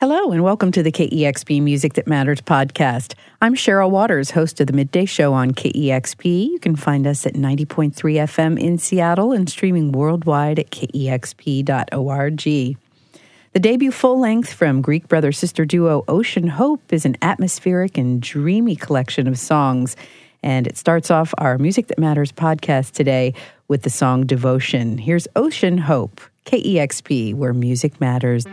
Hello, and welcome to the KEXP Music That Matters podcast. I'm Cheryl Waters, host of the Midday Show on KEXP. You can find us at 90.3 FM in Seattle and streaming worldwide at kexp.org. The debut full length from Greek brother sister duo Ocean Hope is an atmospheric and dreamy collection of songs. And it starts off our Music That Matters podcast today with the song Devotion. Here's Ocean Hope, KEXP, where music matters.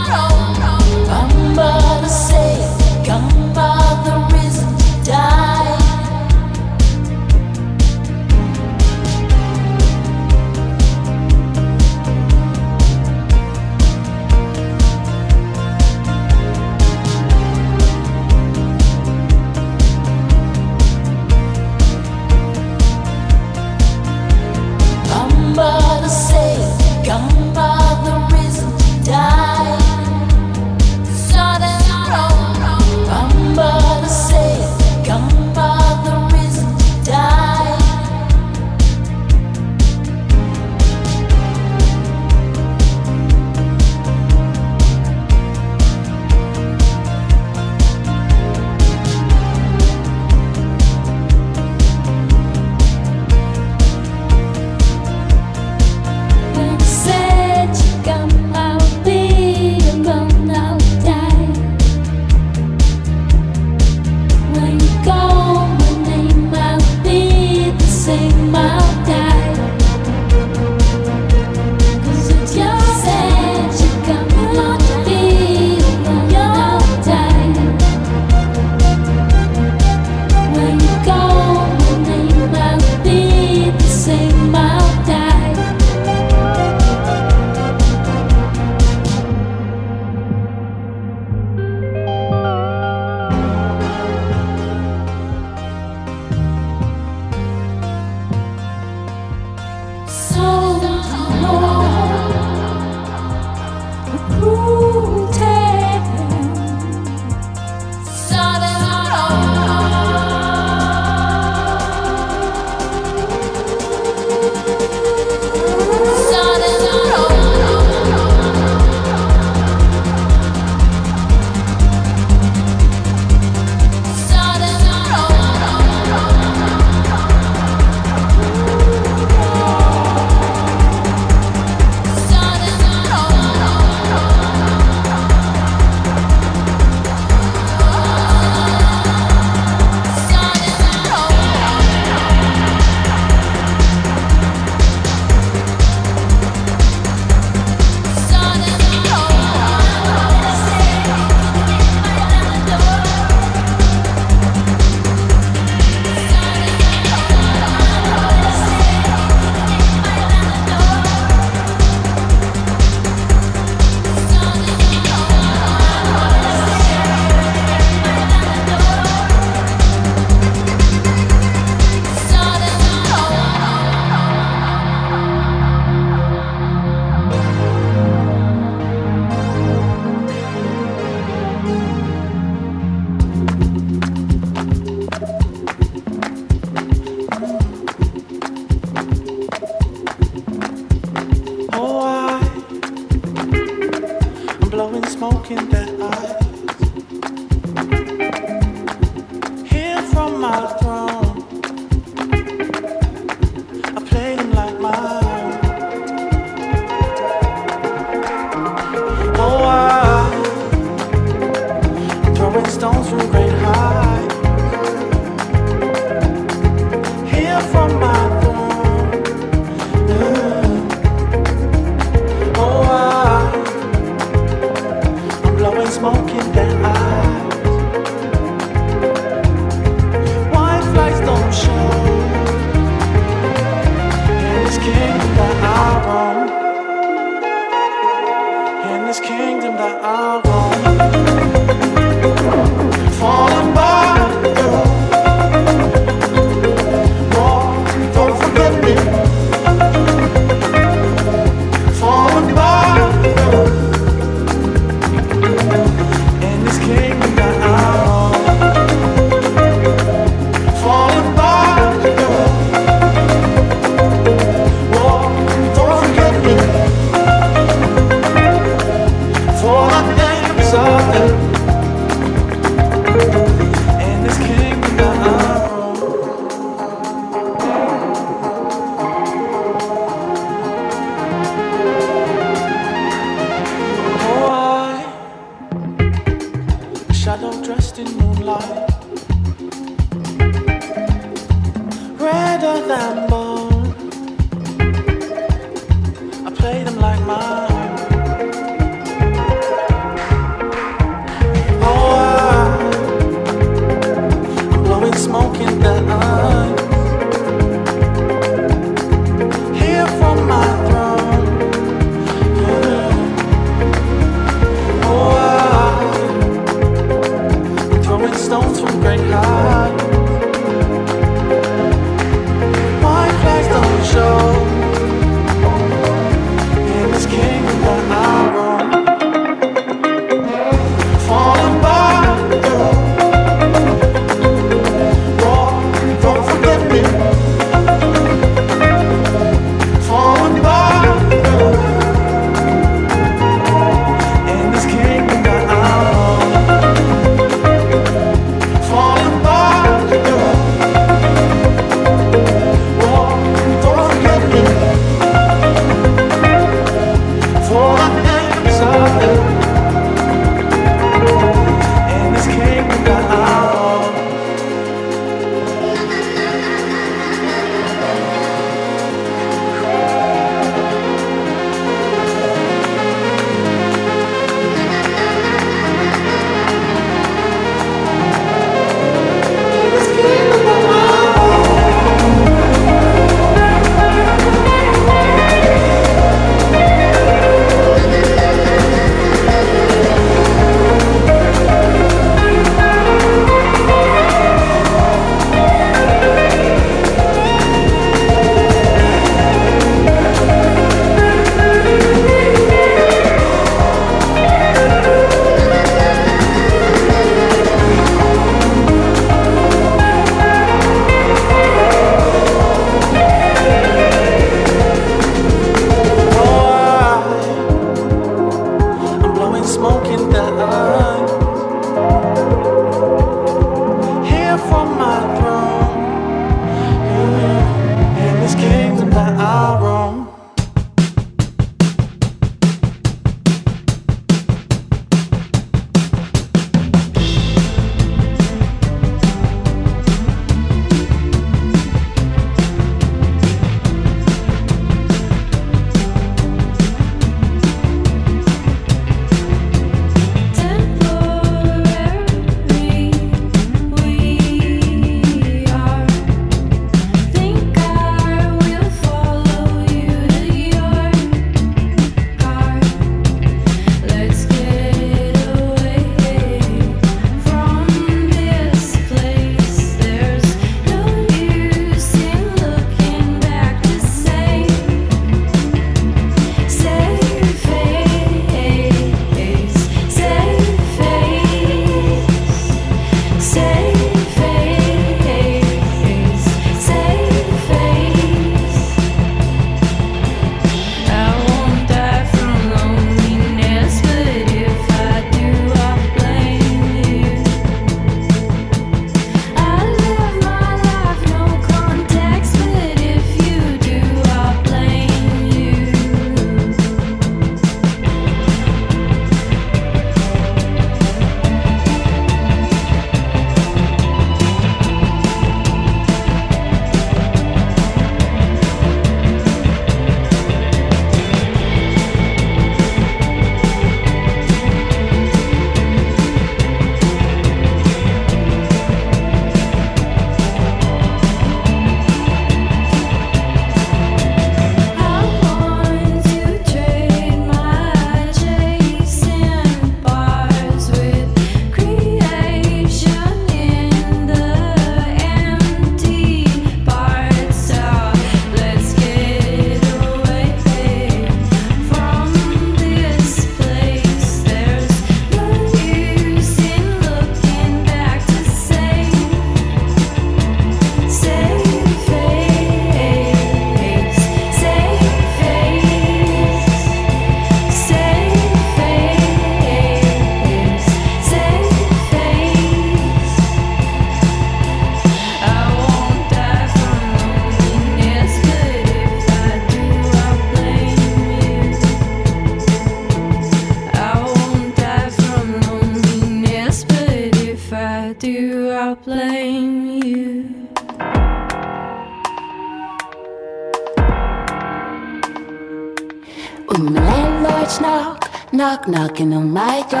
Knock, knocking on my door.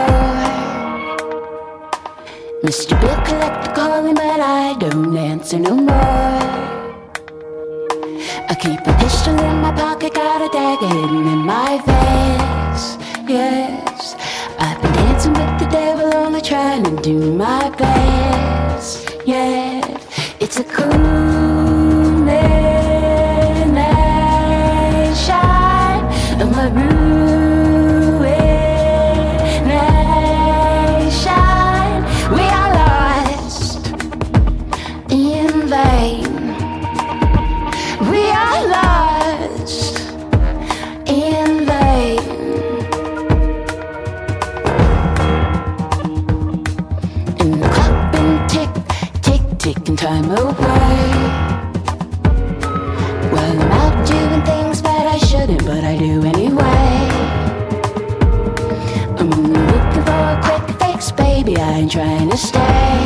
Mr. Bill Collector calling, but I don't answer no more. I keep a pistol in my pocket, got a dagger hidden in my vest. Yes, I've been dancing with the devil, only trying to do my best. Yeah, it's a cool stay.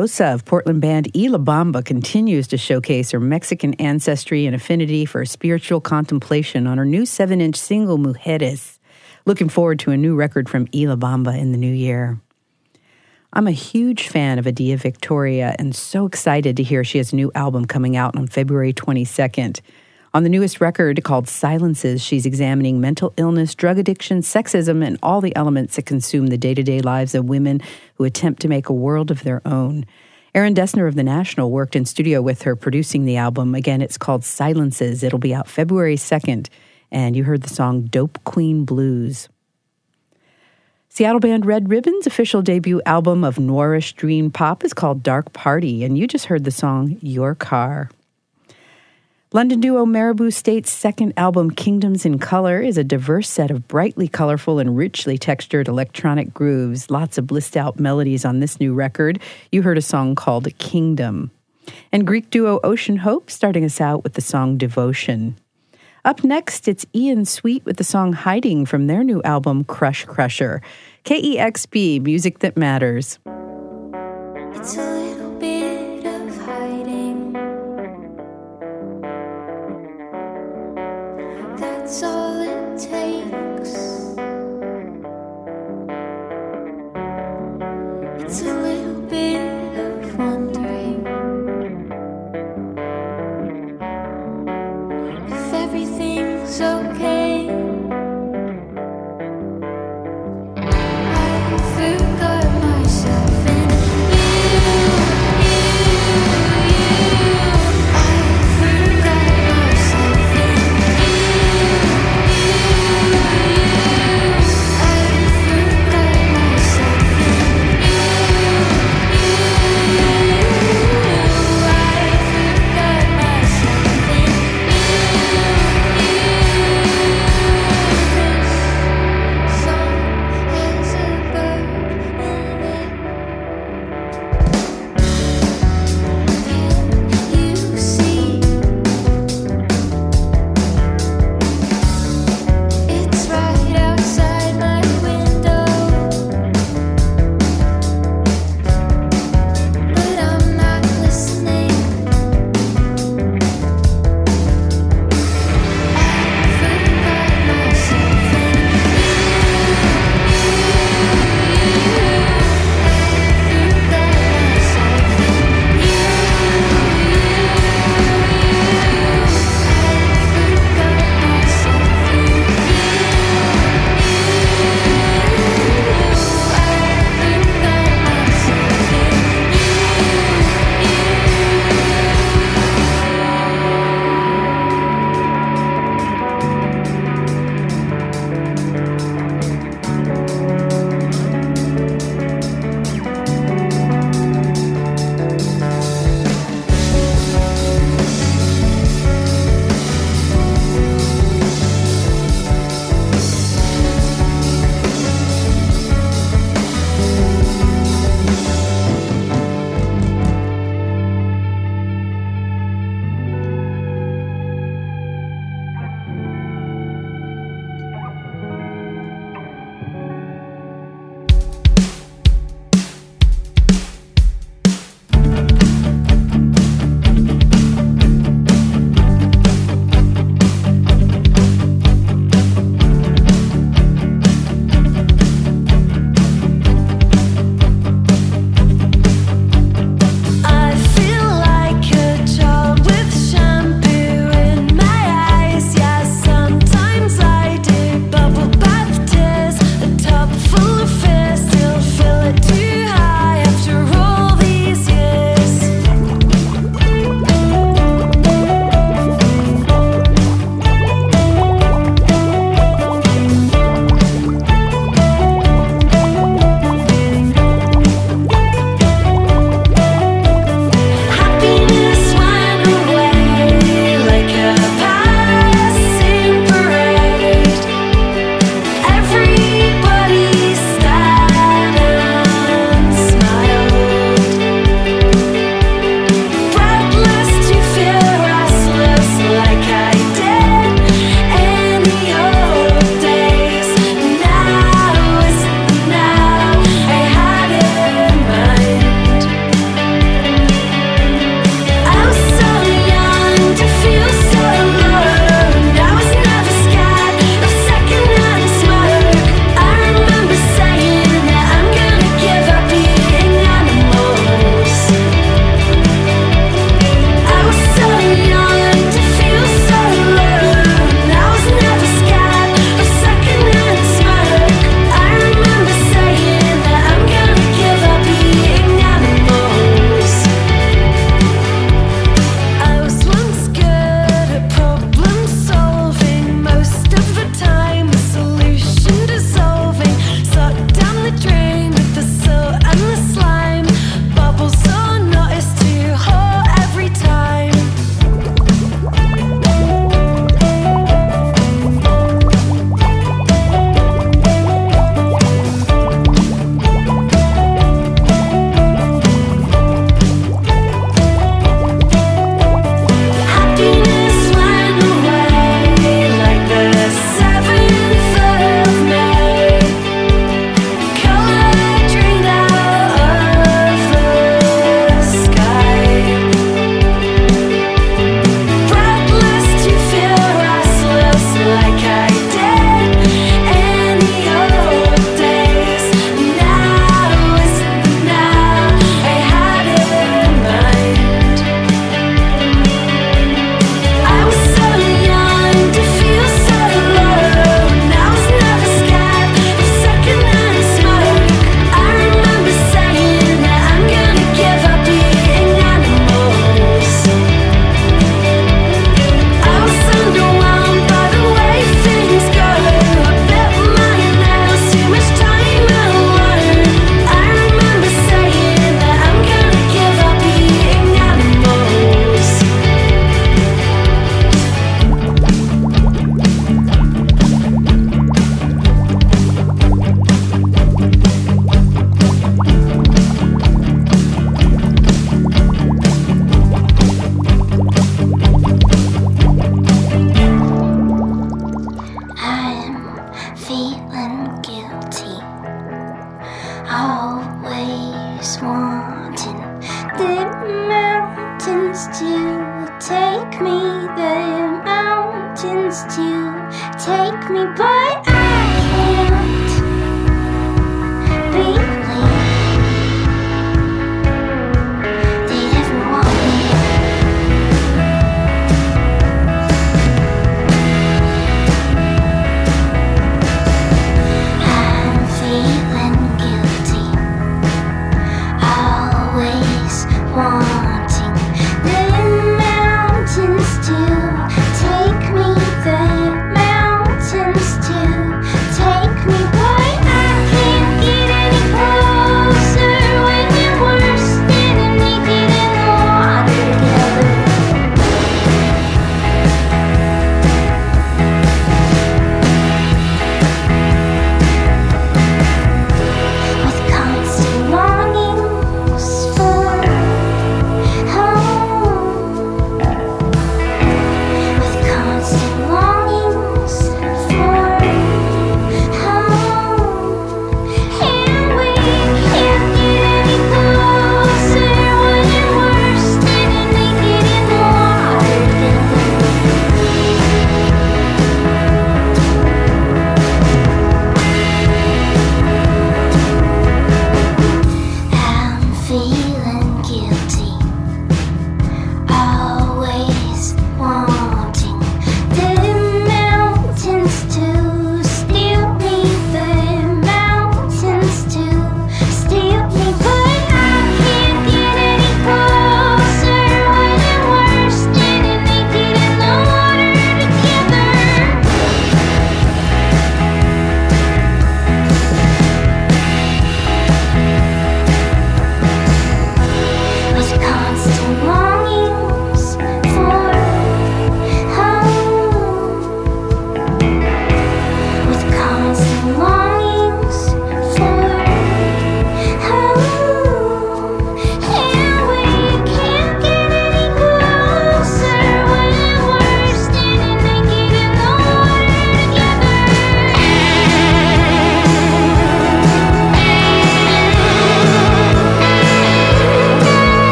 Mendoza of Portland band Bamba continues to showcase her Mexican ancestry and affinity for spiritual contemplation on her new seven inch single, Mujeres. Looking forward to a new record from Bamba in the new year. I'm a huge fan of Adia Victoria and so excited to hear she has a new album coming out on February 22nd. On the newest record called Silences, she's examining mental illness, drug addiction, sexism, and all the elements that consume the day to day lives of women who attempt to make a world of their own. Aaron Dessner of The National worked in studio with her producing the album. Again, it's called Silences. It'll be out February 2nd, and you heard the song Dope Queen Blues. Seattle band Red Ribbon's official debut album of noirish dream pop is called Dark Party, and you just heard the song Your Car. London duo Maribou State's second album, Kingdoms in Color, is a diverse set of brightly colorful and richly textured electronic grooves. Lots of blissed out melodies on this new record. You heard a song called Kingdom. And Greek duo Ocean Hope starting us out with the song Devotion. Up next, it's Ian Sweet with the song Hiding from their new album, Crush Crusher. KEXP, music that matters. That's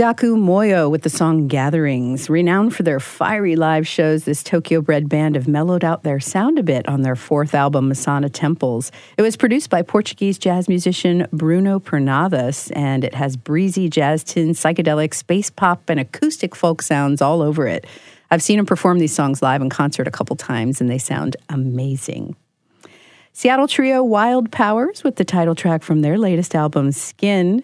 Kikagaku Moyo with the song Gatherings. Renowned for their fiery live shows, this Tokyo bred band have mellowed out their sound a bit on their fourth album, Masana Temples. It was produced by Portuguese jazz musician Bruno Pernadas, and it has breezy jazz tunes, psychedelic, space pop, and acoustic folk sounds all over it. I've seen them perform these songs live in concert a couple times, and they sound amazing. Seattle trio Wild Powwers with the title track from their latest album, Skin.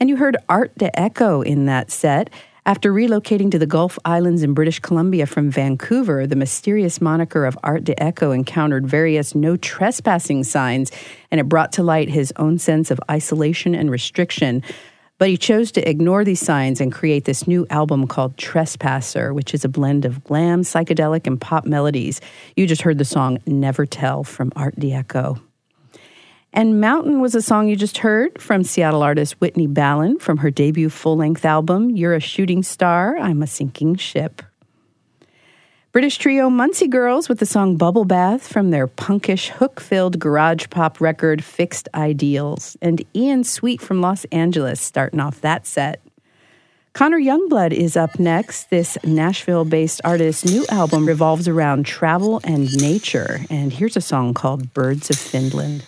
And you heard Art d'Ecco in that set. After relocating to the Gulf Islands in British Columbia from Vancouver, the mysterious moniker of Art d'Ecco encountered various no trespassing signs, and it brought to light his own sense of isolation and restriction. But he chose to ignore these signs and create this new album called Trespasser, which is a blend of glam, psychedelic, and pop melodies. You just heard the song Never Tell from Art d'Ecco. And Mountain was a song you just heard from Seattle artist Whitney Ballen from her debut full length album, You're a Shooting Star, I'm a Sinking Ship. British trio Muncie Girls with the song Bubble Bath from their punkish, hook filled garage pop record Fixed Ideals. And Ian Sweet from Los Angeles starting off that set. Conner Youngblood is up next. This Nashville based artist's new album revolves around travel and nature. And here's a song called Birds of Finland.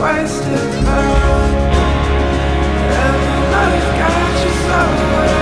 wasted love. the life got you so.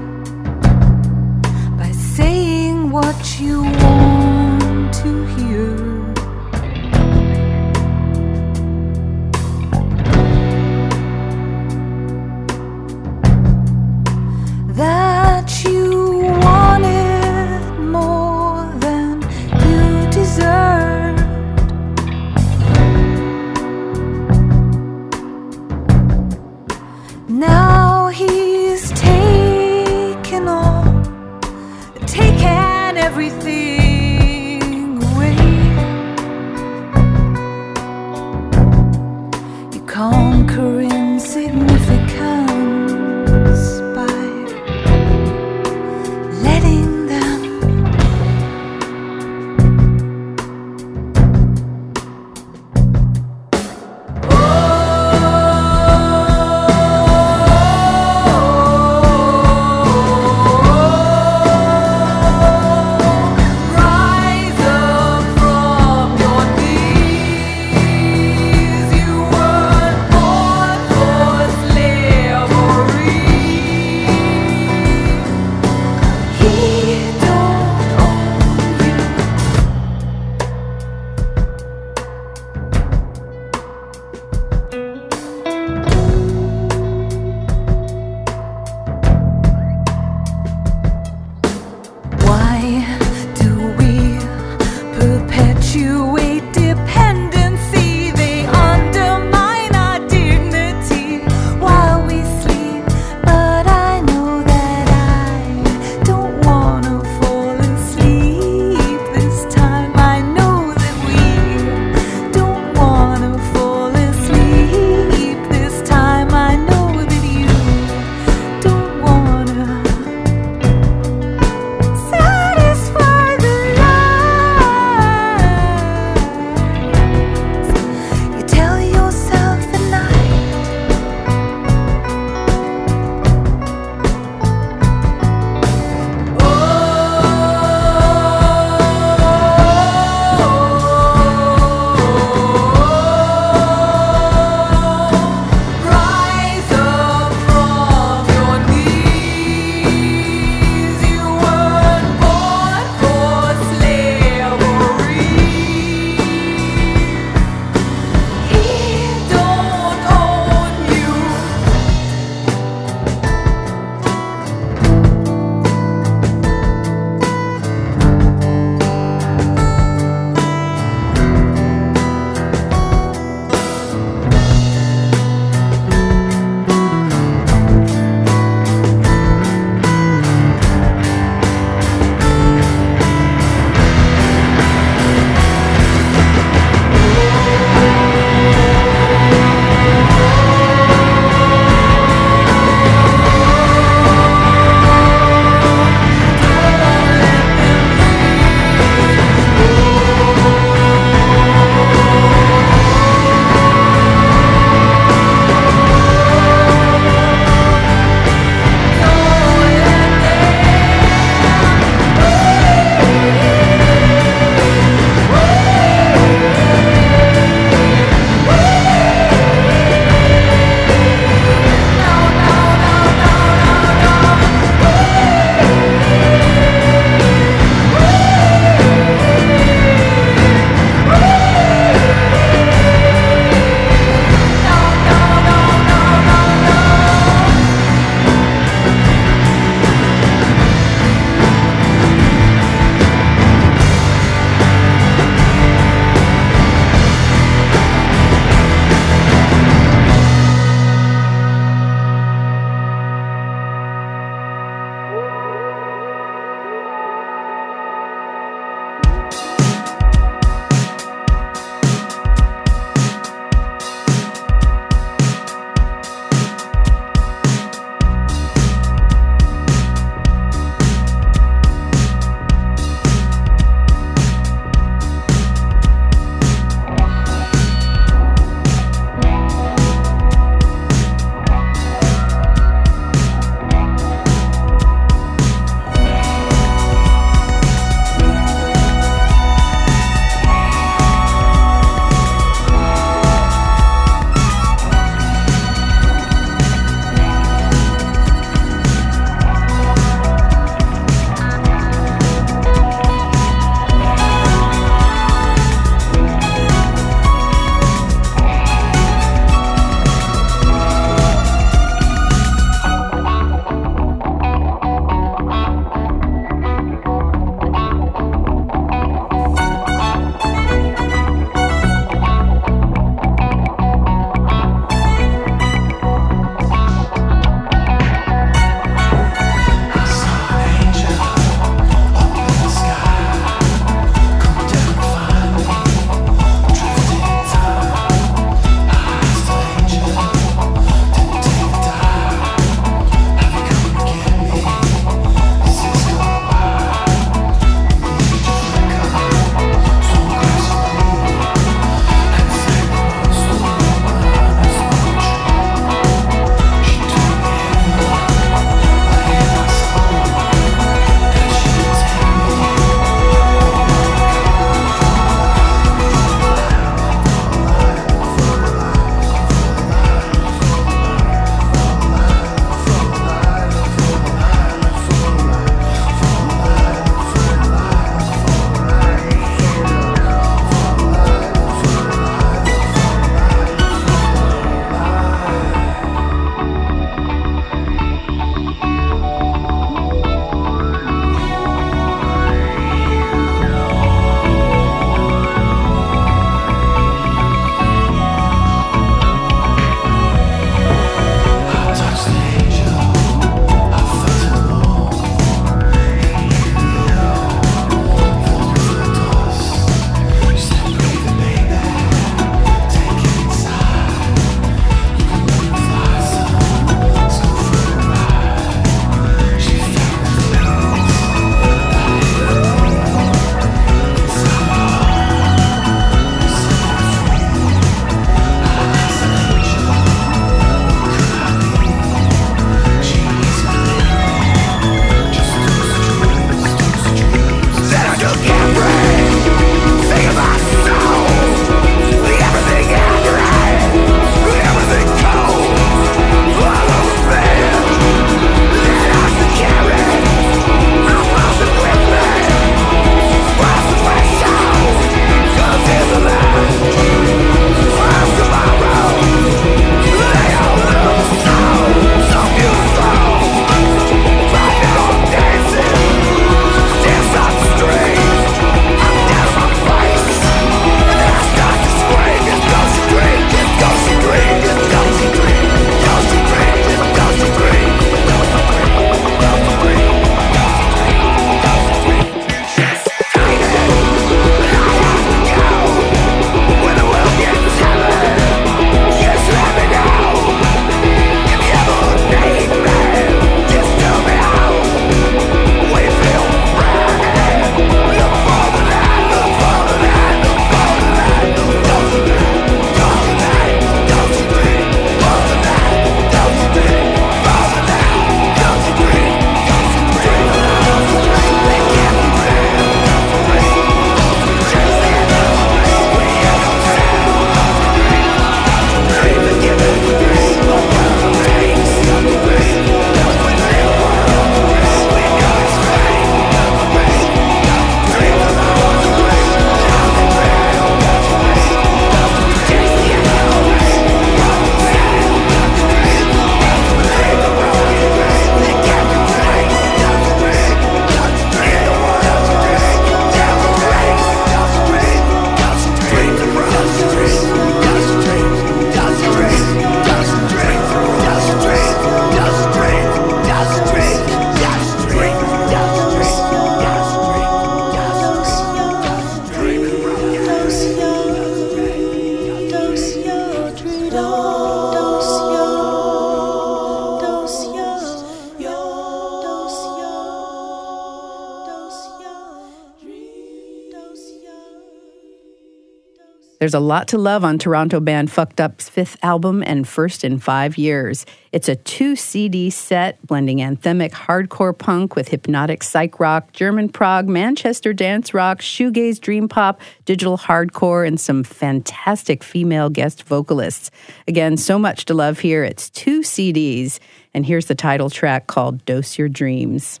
There's a lot to love on Toronto band Fucked Up's fifth album and first in five years. It's a two CD set blending anthemic hardcore punk with hypnotic psych rock, German prog, Manchester dance rock, shoegaze dream pop, digital hardcore, and some fantastic female guest vocalists. Again, so much to love here. It's two CDs, and here's the title track called Dose Your Dreams.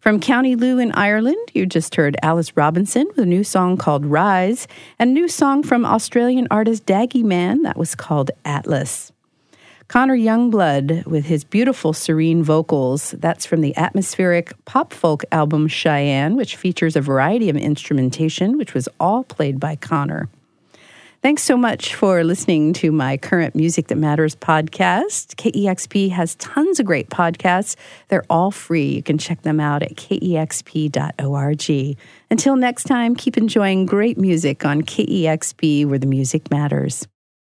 From County Louth in Ireland, you just heard Alice Robinson with a new song called Rise, and a new song from Australian artist Daggy Man that was called Atlas. Conner Youngblood with his beautiful serene vocals. That's from the atmospheric pop folk album Cheyenne, which features a variety of instrumentation, which was all played by Conner. Thanks so much for listening to my current Music That Matters podcast. KEXP has tons of great podcasts. They're all free. You can check them out at kexp.org. Until next time, keep enjoying great music on KEXP where the music matters.